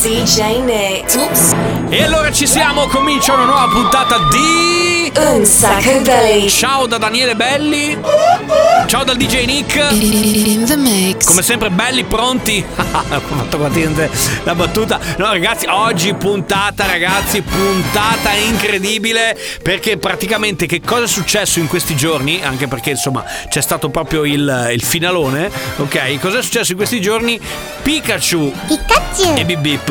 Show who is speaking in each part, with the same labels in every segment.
Speaker 1: DJ Nick. Oops.
Speaker 2: E allora ci siamo, comincia una nuova puntata di...
Speaker 1: Un Sacco Belly.
Speaker 2: Ciao da Daniele Belli. Ciao dal DJ Nick.
Speaker 3: In the mix.
Speaker 2: Come sempre belli, pronti? Ho fatto patente la battuta. No ragazzi, oggi puntata ragazzi, puntata incredibile perché praticamente che cosa è successo in questi giorni? Anche perché insomma c'è stato proprio il, il finalone, ok? Cosa è successo in questi giorni? Pikachu
Speaker 4: Pikachu.
Speaker 2: e Bip Bip,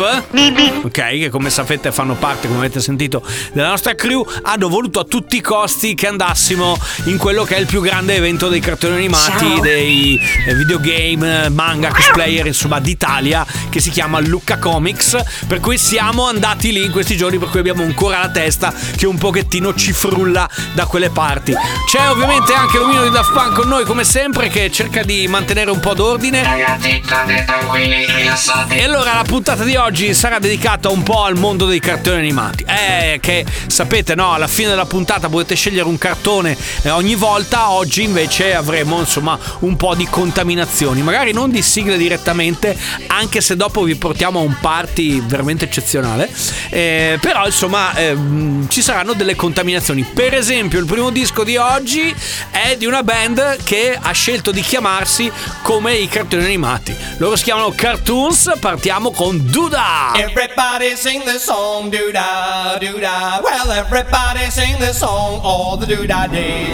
Speaker 2: ok, che come sapete fanno parte, come avete sentito, della nostra crew, hanno voluto a tutti i costi che andassimo in quello che è il più grande evento dei cartoni animati,
Speaker 1: Ciao.
Speaker 2: dei eh, videogame, manga, cosplayer, insomma, d'Italia, che si chiama Lucca Comics. Per cui siamo andati lì in questi giorni, per cui abbiamo ancora la testa che un pochettino ci frulla da quelle parti. C'è ovviamente anche l'omino di Daft Punk con noi, come sempre, che cerca di mantenere un po' d'ordine.
Speaker 5: Ragazzi, state tranquilli, rilassati.
Speaker 2: E allora la puntata di oggi sarà dedicata un po' al mondo dei cartoni animati. Eh, che sapete, no? Alla fine della puntata potete scegliere un cartone eh, ogni volta. Oggi invece avremo insomma un po' di contaminazioni. Magari non di sigle direttamente, anche se dopo vi portiamo a un party veramente eccezionale. Eh, però insomma ehm, ci saranno delle contaminazioni. Per esempio, il primo disco di oggi è di una band che ha scelto di chiamarsi come i cartoni animati. Loro si chiamano Cartoons. Partiamo con Duda.
Speaker 6: Everybody sing the song, doo da, doo da. Well, everybody sing the song all the doo da day.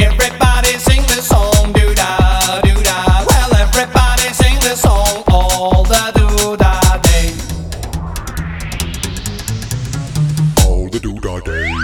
Speaker 6: Everybody sing the song, doo da, doo da. Well, everybody sing the song all the doo da day.
Speaker 7: all the doodah day.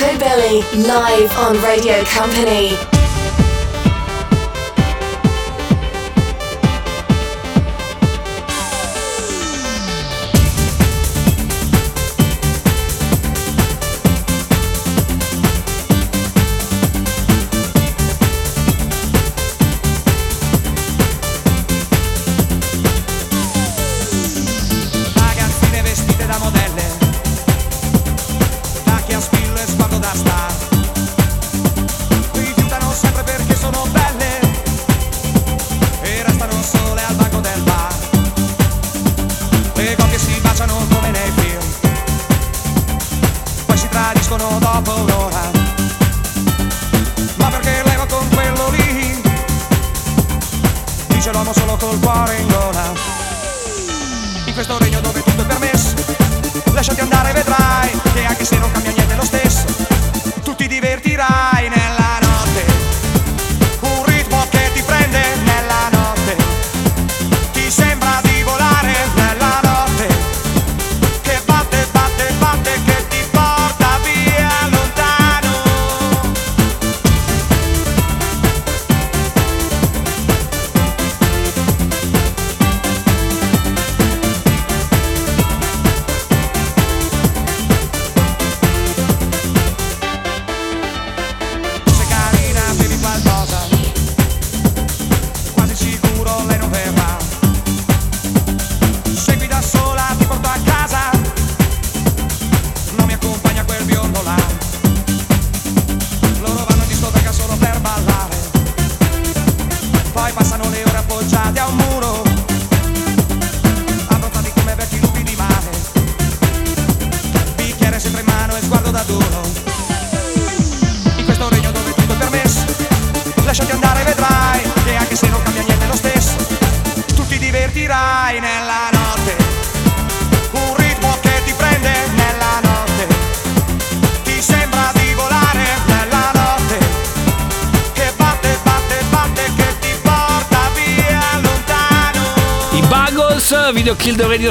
Speaker 8: Marco Belli, live on Radio Company.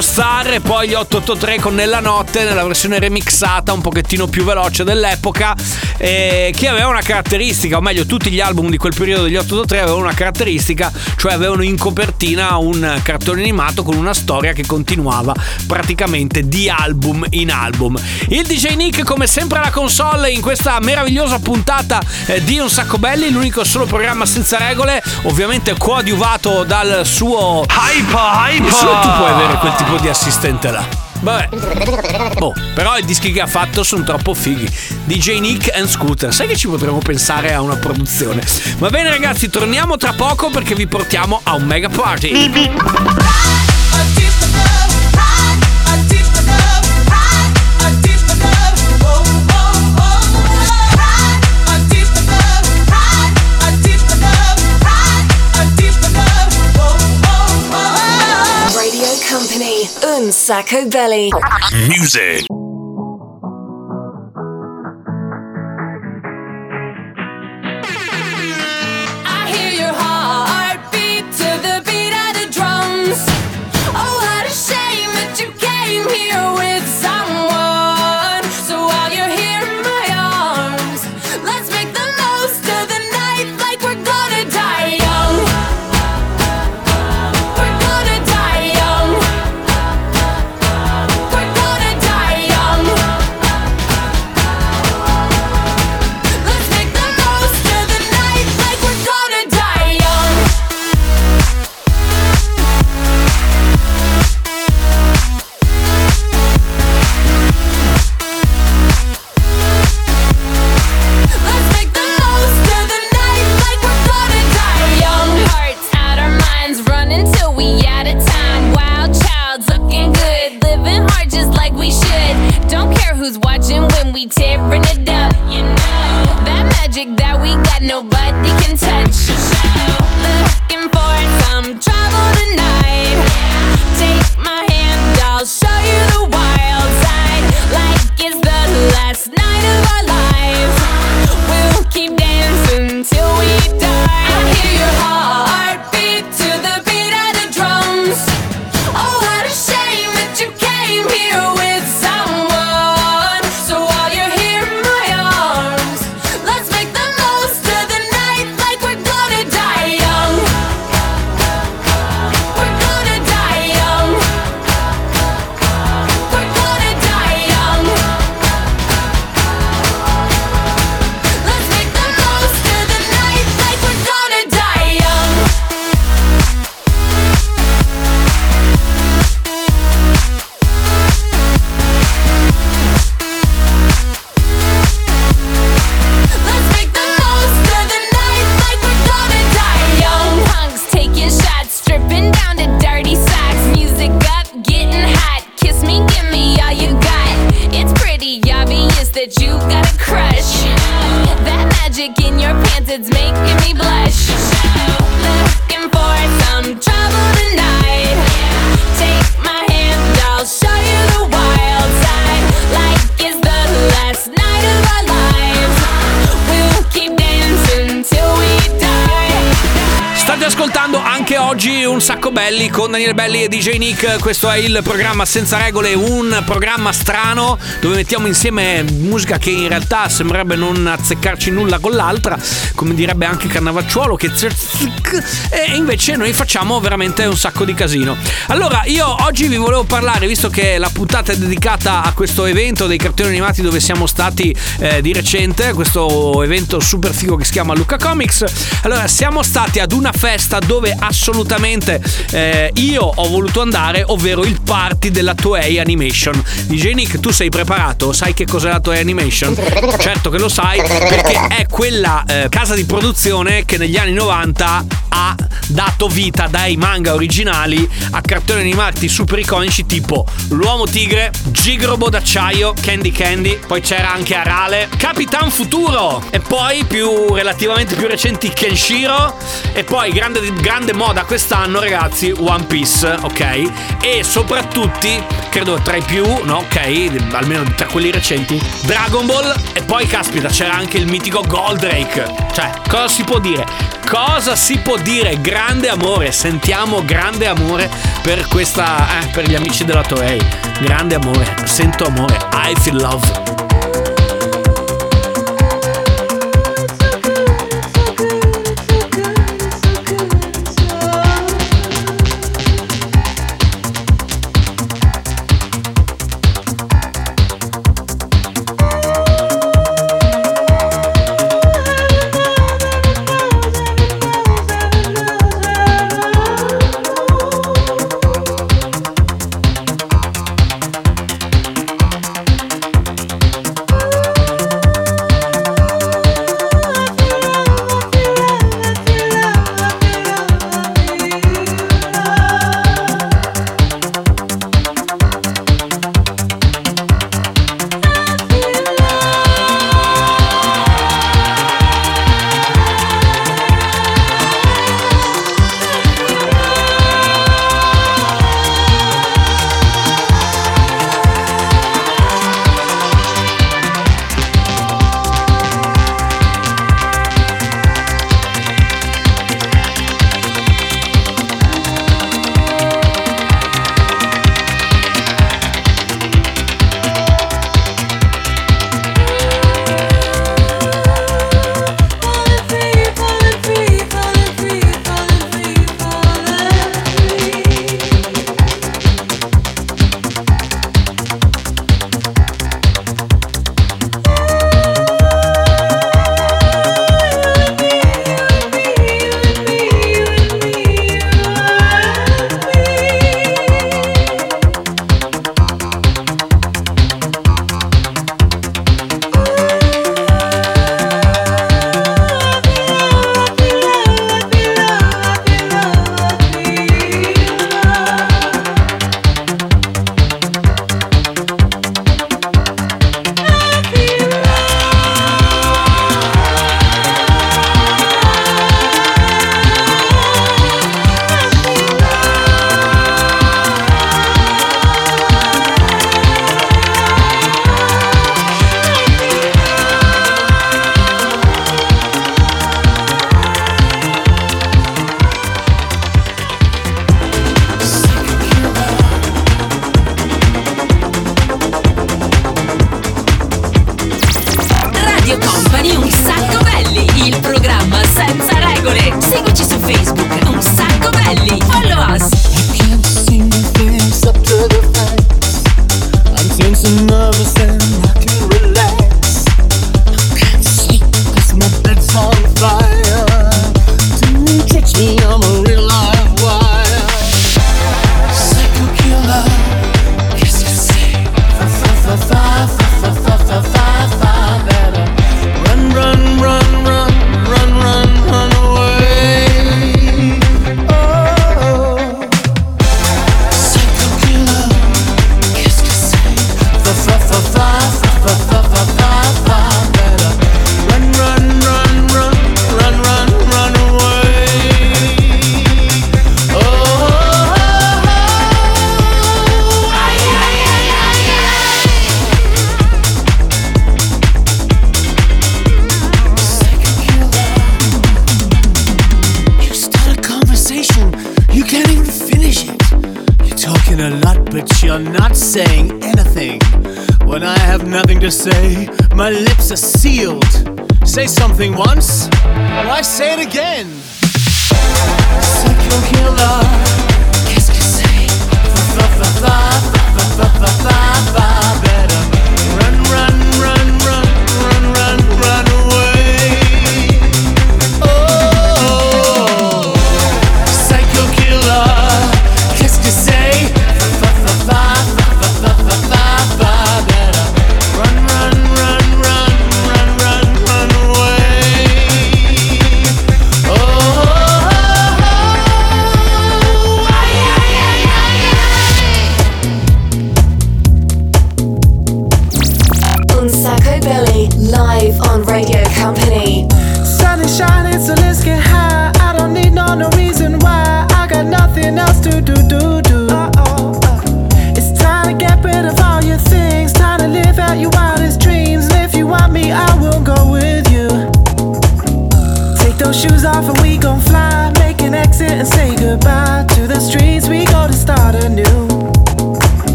Speaker 7: your side Star e poi
Speaker 2: 883 con Nella Notte nella versione remixata un pochettino più veloce dell'epoca eh, che aveva una caratteristica, o meglio tutti gli album di quel periodo degli 883 avevano una caratteristica, cioè avevano in copertina un cartone animato con una storia che continuava praticamente di album in album. Il DJ Nick come sempre alla console in questa meravigliosa puntata eh, di Un Sacco Belli, l'unico solo programma senza regole, ovviamente coadiuvato dal suo... Hyper, hyper! Solo tu puoi avere quel tipo di assistenza Conquistenterla. Vabbè. Boh, però i dischi che ha fatto sono troppo fighi. DJ Nick and Scooter. Sai che ci potremmo pensare a una produzione. Va bene ragazzi, torniamo tra poco perché vi portiamo a un mega party.
Speaker 8: Sacco Belly.
Speaker 9: Music.
Speaker 2: Un sacco belli con Daniele Belli e DJ Nick. Questo è il programma Senza Regole, un programma strano dove mettiamo insieme musica che in realtà sembrerebbe non azzeccarci nulla con l'altra, come direbbe anche Cannavacciuolo che e invece noi facciamo veramente un sacco di casino. Allora, io oggi vi volevo parlare, visto che la puntata è dedicata a questo evento dei cartoni animati dove siamo stati eh, di recente, questo evento super figo che si chiama Luca Comics. Allora, siamo stati ad una festa dove assolutamente eh, io ho voluto andare, ovvero il party della Toei Animation. DJ Nick, tu sei preparato? Sai che cos'è la Toei Animation? Certo che lo sai, perché è quella eh, casa di produzione che negli anni 90 ha dato vita dai manga originali a cartoni animati super iconici tipo L'Uomo Tigre, Gigrobo d'acciaio, Candy Candy, poi c'era anche Arale, Capitan Futuro e poi più relativamente più recenti Kenshiro e poi grande, grande moda quest'anno ragazzi One Piece, ok? E soprattutto, credo tra i più, no ok, almeno tra quelli recenti, Dragon Ball e poi caspita c'era anche il mitico Goldrake. Cioè, cosa si può dire? Cosa si può dire? Grande amore, sentiamo grande amore per questa, eh, per gli amici della Toei. Grande amore, sento amore, I feel love.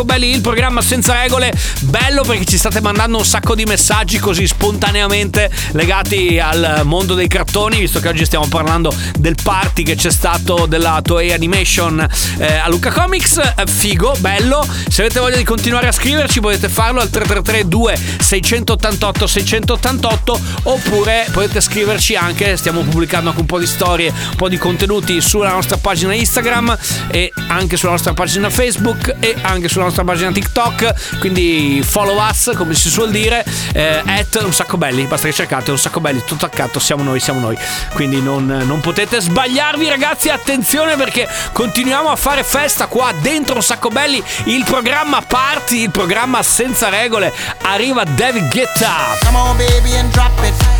Speaker 2: Ascoltando un sacco belli il programma senza regole. Bello perché ci state mandando un sacco di messaggi così spontaneamente legati al mondo dei cartoni, visto che oggi stiamo parlando del party che c'è stato della Toei Animation eh, a Luca Comics. Eh, Figo, bello. Se avete voglia di continuare a scriverci potete farlo al 333 2 688 688 oppure potete scriverci anche, stiamo pubblicando anche un po' di storie, un po' di contenuti sulla nostra pagina Instagram e anche sulla nostra pagina Facebook e anche sulla nostra pagina TikTok. Quindi follow us, come si suol dire, eh, at un sacco belli. Basta che cercate un sacco belli, tutto attaccato, siamo noi, siamo noi. Quindi non, non potete sbagliarvi, ragazzi. Attenzione perché continuiamo a fare festa qua dentro un sacco belli. Il programma party, il programma senza regole. Arriva David Guetta.
Speaker 10: Come on, baby, and drop it.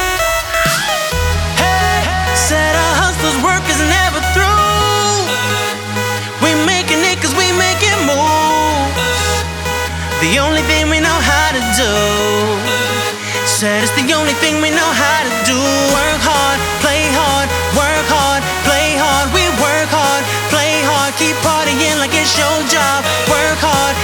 Speaker 11: Said a hustler's work is never through. We making it cause we making moves. The only thing we know how to do. Said it's the only thing we know how to do. Work hard, play hard, work hard, play hard. We work hard, play hard, keep partying like it's your job. Work hard,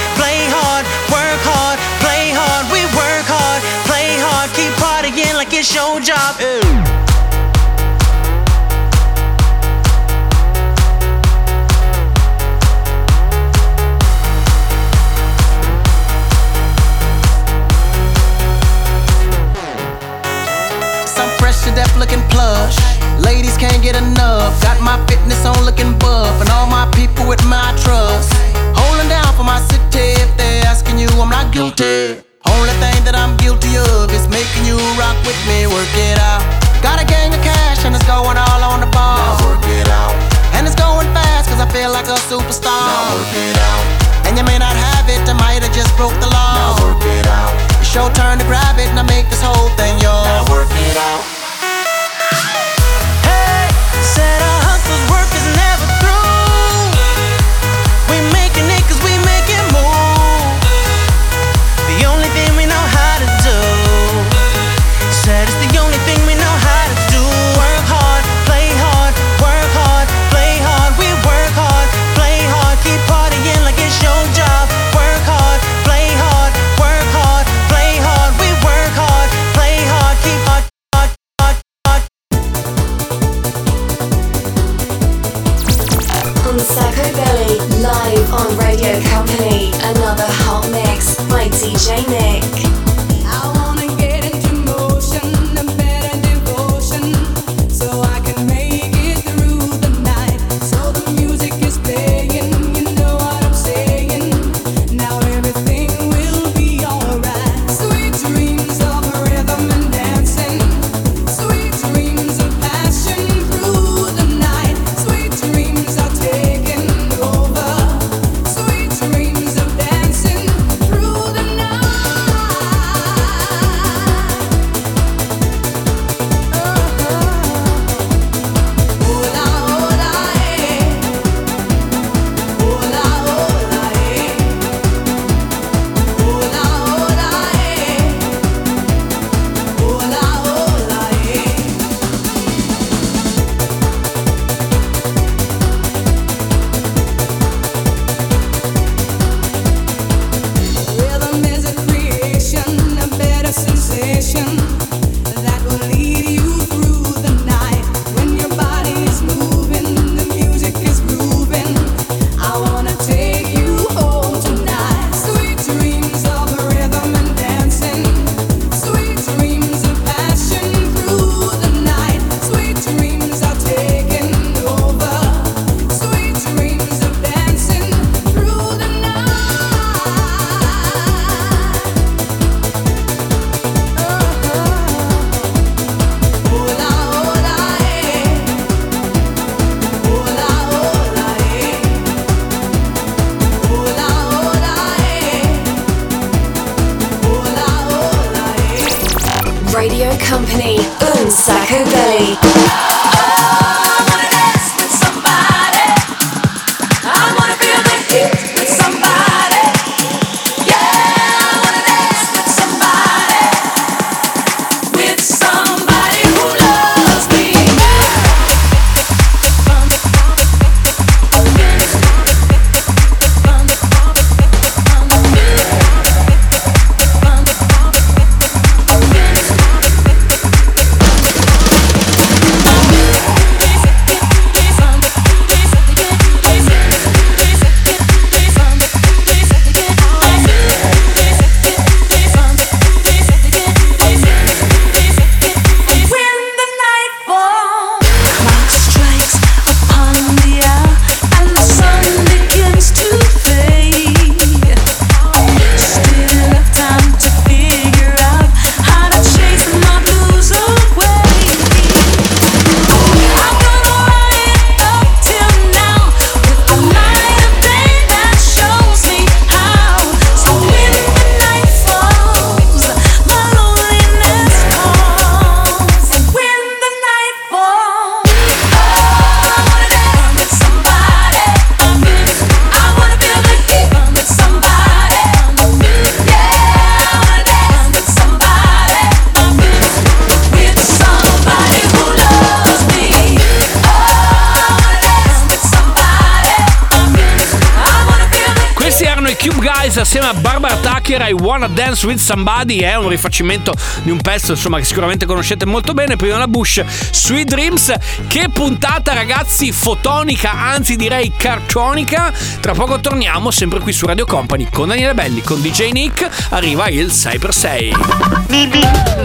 Speaker 2: assieme a Barbara Tucker I Wanna Dance With Somebody È un rifacimento di un pezzo insomma che sicuramente conoscete molto bene Prima la Bush, Sweet Dreams. Che puntata ragazzi fotonica, anzi direi cartonica. Tra poco torniamo sempre qui su Radio Company Con Daniele Belli, con DJ Nick. Arriva il 6x6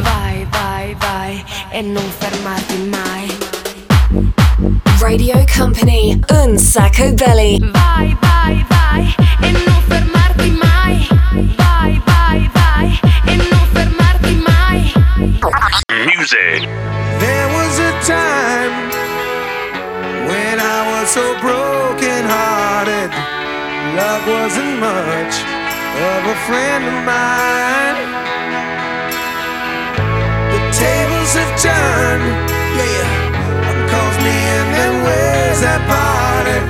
Speaker 12: Vai, vai, vai e non fermarti mai. Radio Company, Un Sacco Belly. Vai, vai, vai e non fermarti mai. Vai, vai, vai e non fermarti mai.
Speaker 9: Music.
Speaker 13: There was a time when I was so broken hearted. Love wasn't much of a friend of mine. The tables have turned, yeah. Cause me and them ways that parted.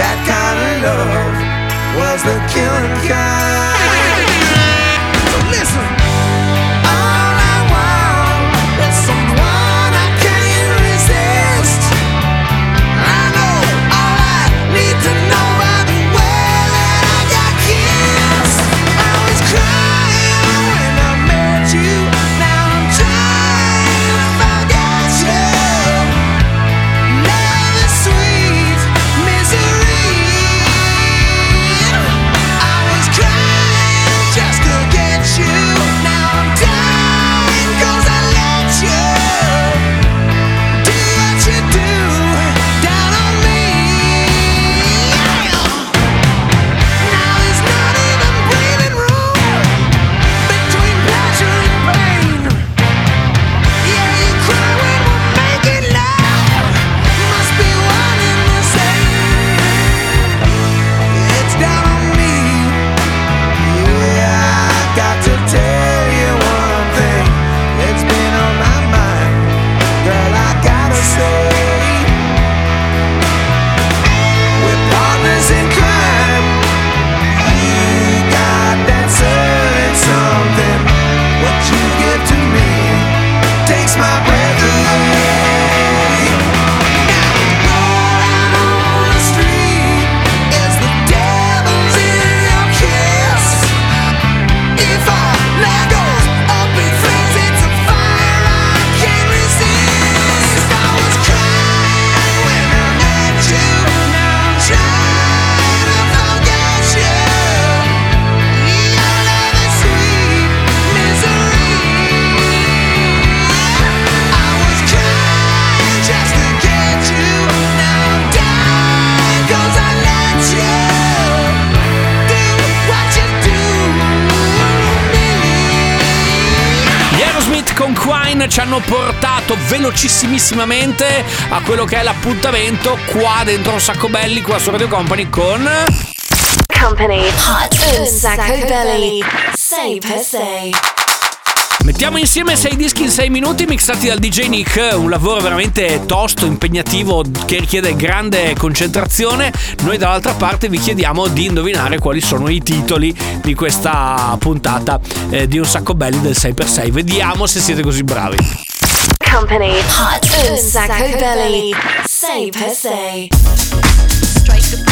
Speaker 13: That kind of love was the killing kind.
Speaker 2: Ci hanno portato velocissimissimamente a quello che è l'appuntamento qua dentro un sacco belli qua su Radio Company con
Speaker 12: Company. Hot. Un sacco belli. 6 per 6
Speaker 2: Mettiamo insieme sei dischi in sei minuti mixati dal DJ Nick, un lavoro veramente tosto, impegnativo che richiede grande concentrazione. Noi dall'altra parte vi chiediamo di indovinare quali sono i titoli di questa puntata eh, di Un sacco belli del 6x6. Vediamo se siete così bravi.
Speaker 12: Company Hot Un sacco belli
Speaker 14: 6x6.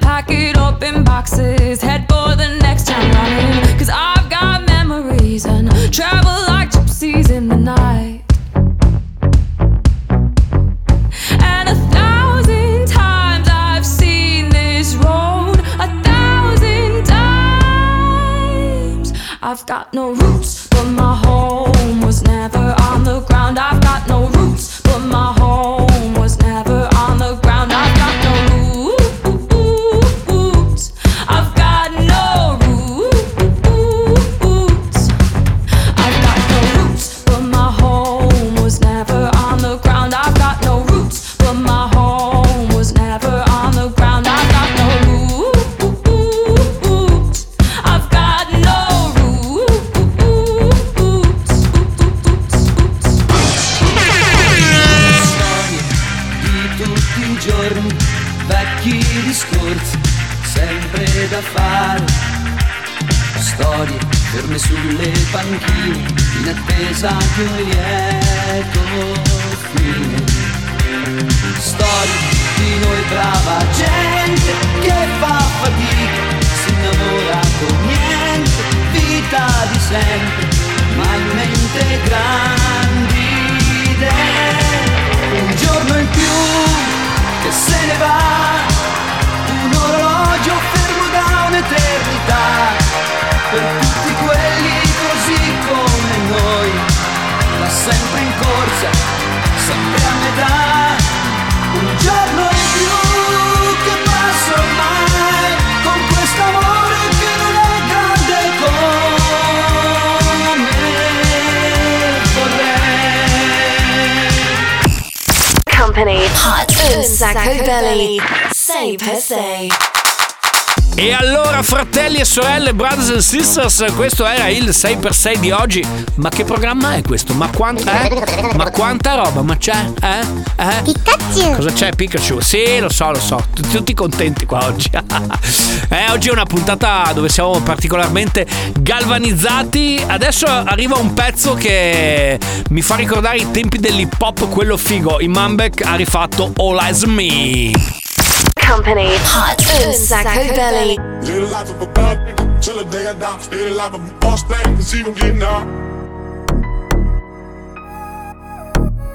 Speaker 9: Pack it up in boxes, head for the next town running. Cause I've got memories and travel like gypsies in the night. And a thousand times I've seen this road, a thousand times. I've got no roots,
Speaker 12: corsa, sempre a metà. Un giorno in più che passa ormai, con quest'amore che non è grande come vorrei.
Speaker 1: Company Hot Un sacco belly. Say per se.
Speaker 2: E allora fratelli e sorelle, brothers and sisters, questo era il 6x6 di oggi. Ma che programma è questo? Ma quanta, eh? Ma quanta roba? Ma c'è? Eh? Eh? Pikachu! Cosa c'è Pikachu? Sì, lo so, lo so. Tutti, contenti qua oggi. eh, oggi è una puntata dove siamo particolarmente galvanizzati. Adesso arriva un pezzo che mi fa ricordare i tempi dell'hip hop, quello figo. Imambek ha rifatto All Eyes Me.
Speaker 1: Company Hot Un sacco belly.
Speaker 15: Live the life of a thug nigga till the day I die. Live the life of a boss thing, cause even getting out.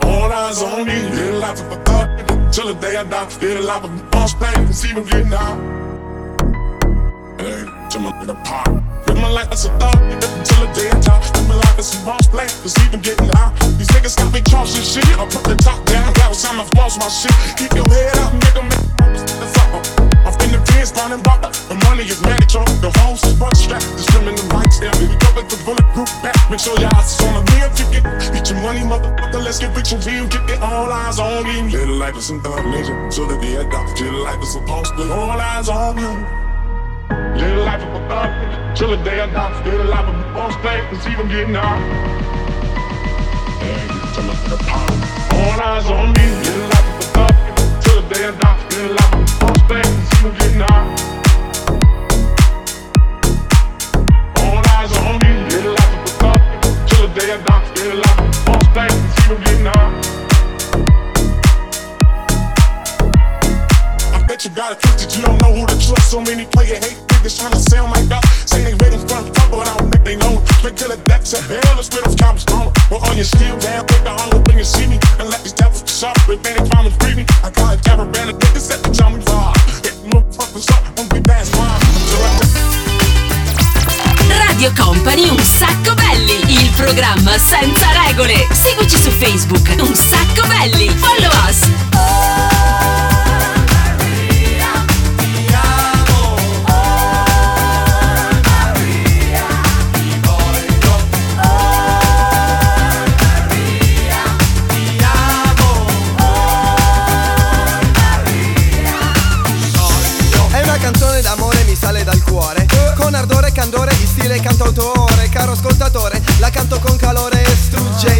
Speaker 15: All eyes on me. Live the life of a thug nigga till the day I die. Live the life of a boss thing, cause even getting out. Hey, to my nigga pop. Live my life as a nigga till the day I die. Live my life as a boss thing, cause even getting out. These niggas got me tossing shit. I put the top down, got some of boss my shit. Keep your head up, nigga, make I'm in the pins, running back. The money is mandatory. The hoes is butt strapped. The swimming the right step. We cover the bulletproof back. Make sure your eyes is on the real ticket. Get your money, motherfucker. Let's get rich and real. Get it all eyes on me. Little life is some thug nation. So the day I die. Little life is supposed to. All eyes on me. Little life of a thug. Till the day I die. Little life of a boss thing. Cause even getting out. Hey, tell me the power. All eyes on me. Little life of a thug nigga. Till the day I die. Little life of a boss thing. Cause even getting out. All eyes on me. Little life of a thug nigga. Till the day I die. Little life of a boss thing. Cause even getting out. I bet you got it twisted, you don't know who to trust. So many player hate niggas trying to like that. Say they ready for the trouble, but I don't think they know. Straight to the depths of hell, let's split off common strong. Well, on your still down, take the hunger when you see me. And let these devils sharp, if they trying to free me. I got a caravan of niggas at the time we vibe. Hit motherfuckers up, won't be bad mine.
Speaker 16: Radio Company Un Sacco Belli, il programma senza regole. Seguici su Facebook, Un Sacco Belli. Follow us.
Speaker 17: Sale dal cuore. Con ardore e candore, di stile cantautore Caro ascoltatore, la canto con calore struggente Un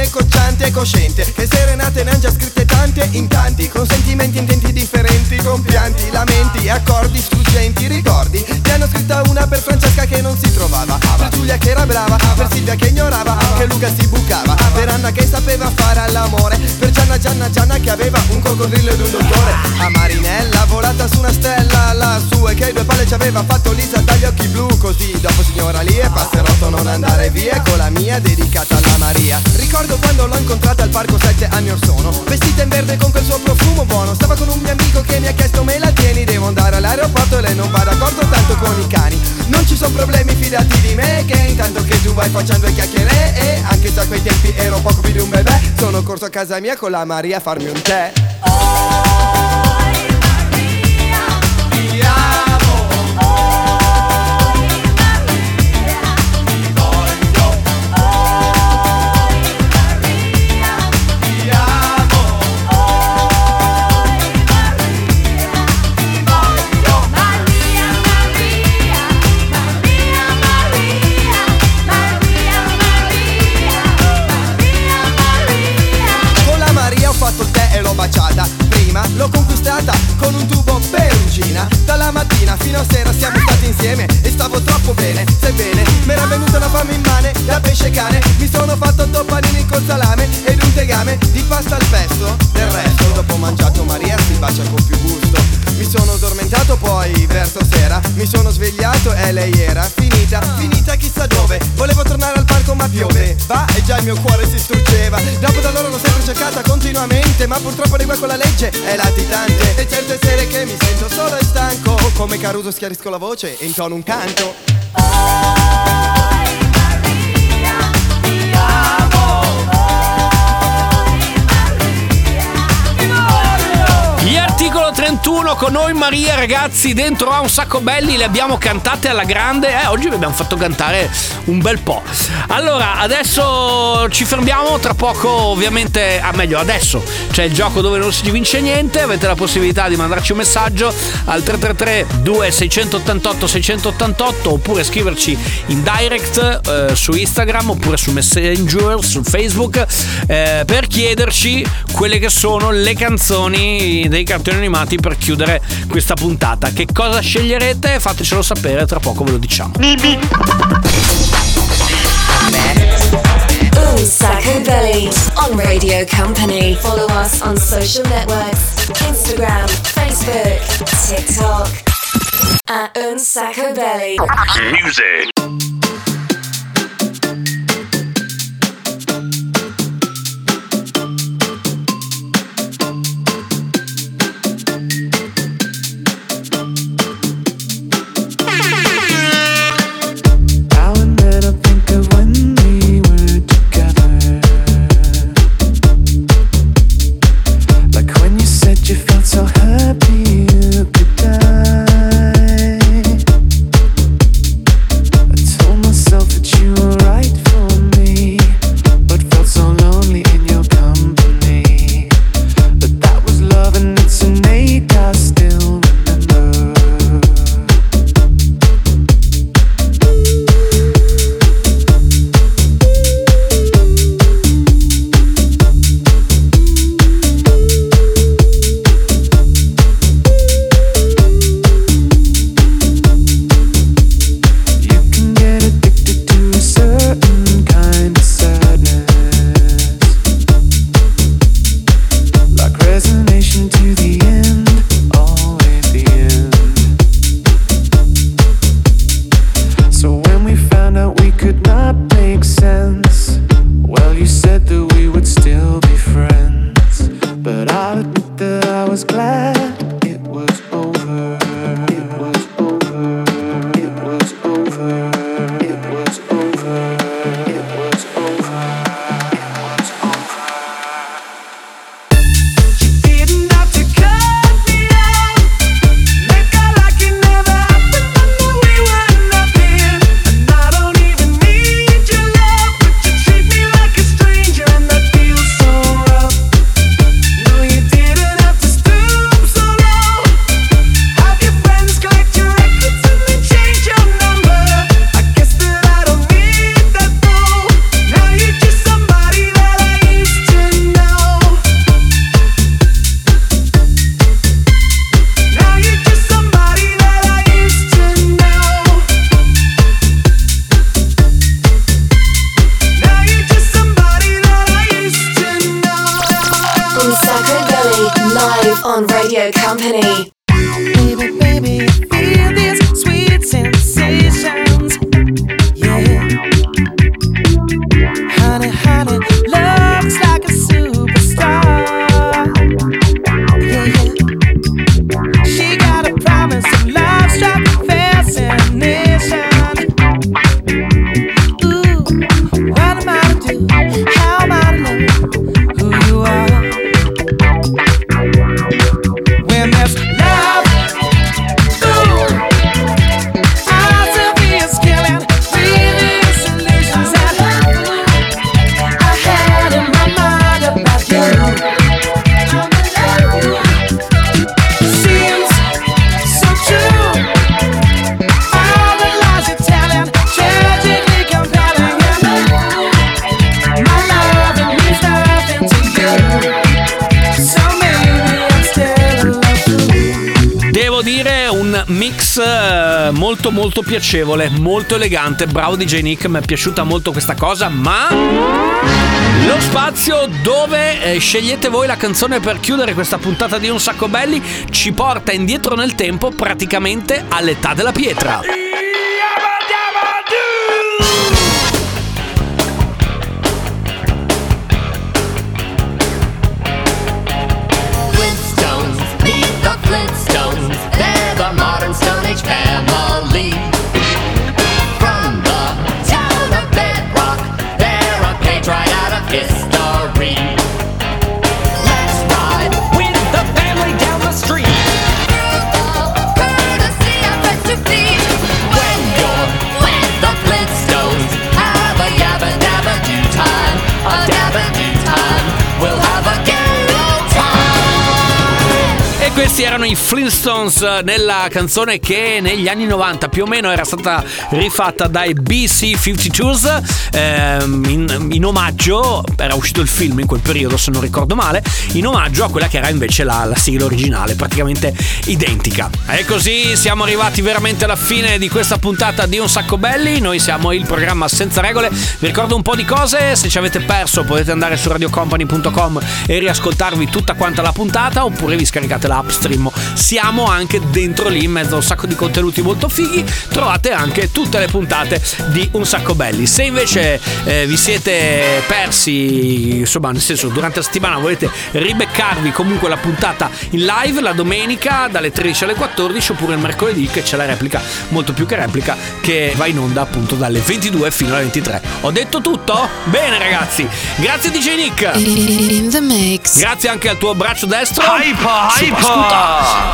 Speaker 17: è cocciante e cosciente Che serenate ne han già scritte tante in tanti Con sentimenti intenti differenti Con pianti, lamenti, accordi struggenti Ricordi, ti hanno scritta una per Francesca che non si trovava Per Giulia che era brava, per Silvia che ignorava Che Luca si bucava, per Anna che sapeva fare all'amore Per Gianna Gianna Gianna che aveva un coccodrillo ed un dottore A Marinella volata su una stella lassù E che due palle ci aveva fatto Lisa dagli occhi blu Così dopo signora lì e passerotto non andare via Con la mia dedicata alla Maria Ricordo quando l'ho incontrata al parco sette anni or sono. Vestita in verde con quel suo profumo buono. Stava con un mio amico che mi ha chiesto me la tieni? Devo andare all'aeroporto e lei non va d'accordo tanto con i cani. Non ci sono problemi fidati di me Che intanto che tu vai facendo due chiacchiere E anche se a quei tempi ero poco più di un bebè Sono corso a casa mia con la Maria a farmi un tè. Con mattina fino a sera siamo stati insieme E stavo troppo bene, sebbene M'era venuta una fame immane da pesce cane. Mi sono fatto otto panini col salame Ed un tegame di pasta al pesto. Del resto dopo mangiato Maria si bacia con più gusto. Mi sono addormentato poi verso sera Mi sono svegliato e lei era finita. Finita chissà dove Volevo tornare al parco ma piove. Va e già il mio cuore si struggeva. Dopo da allora l'ho sempre cercata continuamente Ma purtroppo di con la legge è latitante. E certe sere che mi sento solo e stanco Come Caruso schiarisco la voce e intono un canto.
Speaker 2: Gli articolo 31 con noi Maria ragazzi dentro a un sacco belli le abbiamo cantate alla grande. Eh, oggi vi abbiamo fatto cantare un bel po' allora adesso ci fermiamo tra poco ovviamente a meglio adesso c'è il gioco dove non si vince niente avete la possibilità di mandarci un messaggio al 333 2688 688 oppure scriverci in direct eh, su Instagram oppure su Messenger su Facebook eh, per chiederci quelle che sono le canzoni dei cartoni animati per chiudere questa puntata. Che cosa sceglierete? Fatecelo sapere, tra poco ve lo diciamo.
Speaker 1: Un Sacco Belly on Radio Company. Follow us on social networks Instagram, Facebook, TikTok. At Un Sacco Belly.
Speaker 18: Music.
Speaker 2: Molto piacevole, molto elegante. Bravo DJ Nick, mi è piaciuta molto questa cosa, ma lo spazio dove eh, scegliete voi la canzone per chiudere questa puntata di Un sacco belli ci porta indietro nel tempo praticamente all'età della pietra. Questi erano i Flintstones eh, nella canzone che negli anni 90 più o meno era stata rifatta dai BC52s ehm, in, in omaggio, era uscito il film in quel periodo se non ricordo male, in omaggio a quella che era invece la, la sigla originale, praticamente identica. E così siamo arrivati veramente alla fine di questa puntata di Un Sacco Belli, noi siamo il programma Senza Regole, vi ricordo un po' di cose, se ci avete perso potete andare su radiocompany.com e riascoltarvi tutta quanta la puntata oppure vi scaricate l'app Stream. Siamo anche dentro lì in mezzo a un sacco di contenuti molto fighi, trovate anche tutte le puntate di Un Sacco Belli. Se invece eh, vi siete persi, insomma, nel senso durante la settimana volete ribeccarvi comunque la puntata in live la domenica dalle 13 alle 14 oppure il mercoledì che c'è la replica, molto più che replica, che va in onda appunto dalle 22 fino alle 23. Ho detto tutto? Bene ragazzi, grazie DJ Nick.
Speaker 4: In the mix.
Speaker 2: Grazie anche al tuo braccio destro.
Speaker 13: Hyper,
Speaker 2: Super
Speaker 13: hyper.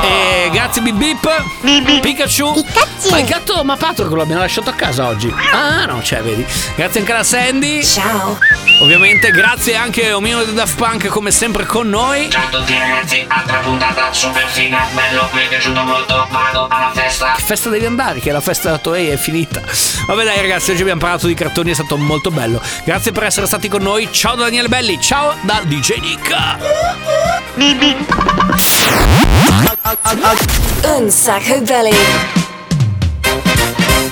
Speaker 2: E grazie Bip Bip. Pikachu. Ma il gatto ma Patrick lo abbiamo lasciato a casa oggi. Ah no, c'è, vedi. Grazie anche alla Sandy.
Speaker 1: Ciao.
Speaker 2: Ovviamente grazie anche a Omino di Daft Punk come sempre con noi.
Speaker 5: Ciao a tutti ragazzi, altra puntata super figa, bello, mi è piaciuto molto, vado alla festa.
Speaker 2: Che festa devi andare? Che la festa da Toei è finita. Vabbè dai ragazzi, oggi abbiamo parlato di cartoni, è stato molto bello. Grazie per essere stati con noi. Ciao da Daniele Belli, ciao da DJ Nick.
Speaker 1: Un sacco belli.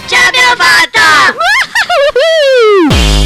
Speaker 12: Ce l'abbiamo fatta!